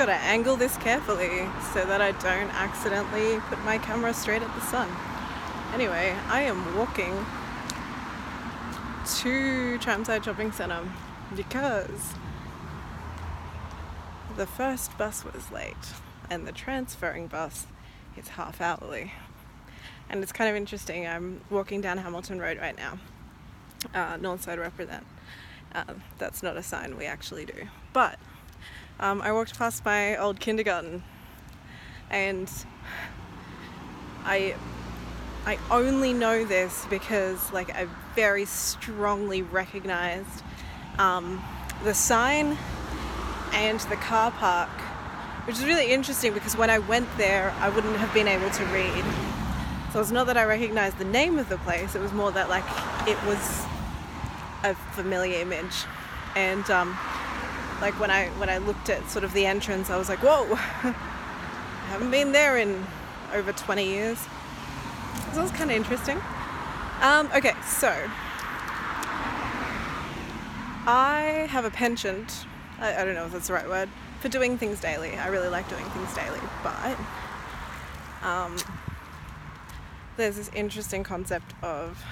got to angle this carefully so that I don't accidentally put my camera straight at the sun. Anyway, I am walking to Chermside Shopping Centre because the first bus was late and the transferring bus is half hourly. And it's kind of interesting. I'm walking down Hamilton Road right now. Uh, Northside represent. Uh, that's not a sign we actually do. But um, I walked past my old kindergarten and I I only know this because like I very strongly recognized um, the sign and the car park, which is really interesting because when I went there, I wouldn't have been able to read. So it's not that I recognized the name of the place; it was more that like it was a familiar image, and um, like when I when I looked at sort of the entrance, I was like, whoa, I haven't been there in over 20 years. So that was kind of interesting. Um, okay, so I have a penchant, I, I, don't know if that's the right word, for doing things daily. I really like doing things daily, but um, there's this interesting concept of,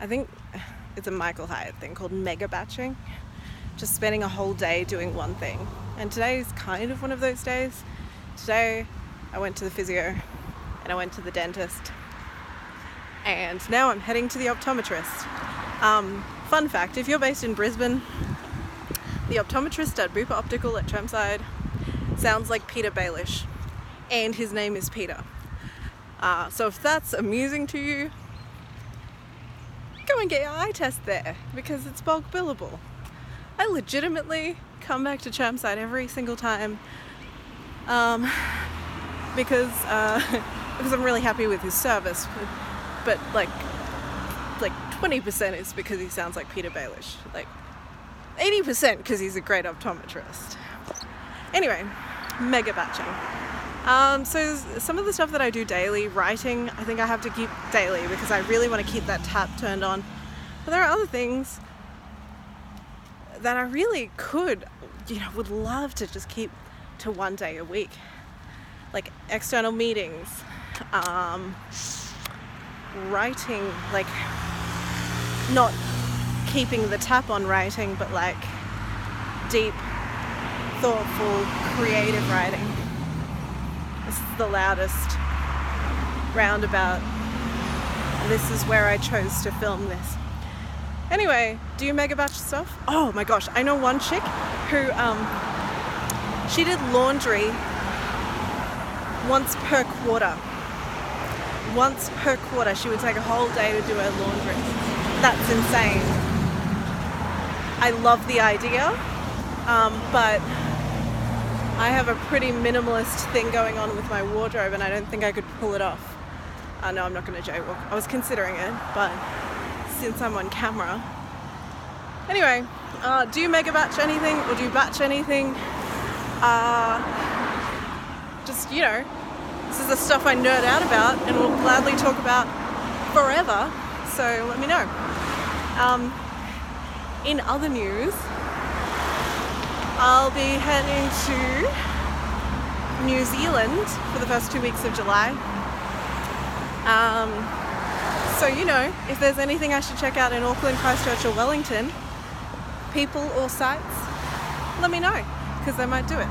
I think it's a Michael Hyatt thing called mega batching, just spending a whole day doing one thing. And today is kind of one of those days. Today I went to the physio and I went to the dentist. And now I'm heading to the optometrist. Um, fun fact if you're based in Brisbane, the optometrist at Bupa Optical at Chermside sounds like Petyr Baelish, and his name is Peter. Uh, so if that's amusing to you, go and get your eye test there because it's bulk billable. I legitimately come back to Chermside every single time um, because uh, because I'm really happy with his service. But like like 20% is because he sounds like Petyr Baelish. Like 80% because he's a great optometrist. Anyway, mega batching. Um, so some of the stuff that I do daily, writing, I think I have to keep daily because I really want to keep that tap turned on. But there are other things that I really could, you know, would love to just keep to one day a week like external meetings, um, writing, like not keeping the tap on writing, but like deep, thoughtful, creative writing. This is the loudest roundabout. This is where I chose to film this. Anyway, do you mega batch stuff? Oh my gosh, I know one chick who um, she did laundry once per quarter. Once per quarter, she would take a whole day to do her laundry. That's insane. I love the idea, um, but I have a pretty minimalist thing going on with my wardrobe, and I don't think I could pull it off. Uh, no, I'm not going to jaywalk. I was considering it, but since I'm on camera. Anyway, uh, do you mega batch anything or do you batch anything? Uh, just, you know, this is the stuff I nerd out about and will gladly talk about forever. So let me know. Um, in other news, I'll be heading to New Zealand for the first two weeks of July. Um, so, you know, if there's anything I should check out in Auckland, Christchurch, or Wellington, people or sites, let me know because I might do it.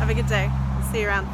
Have a good day. See you around.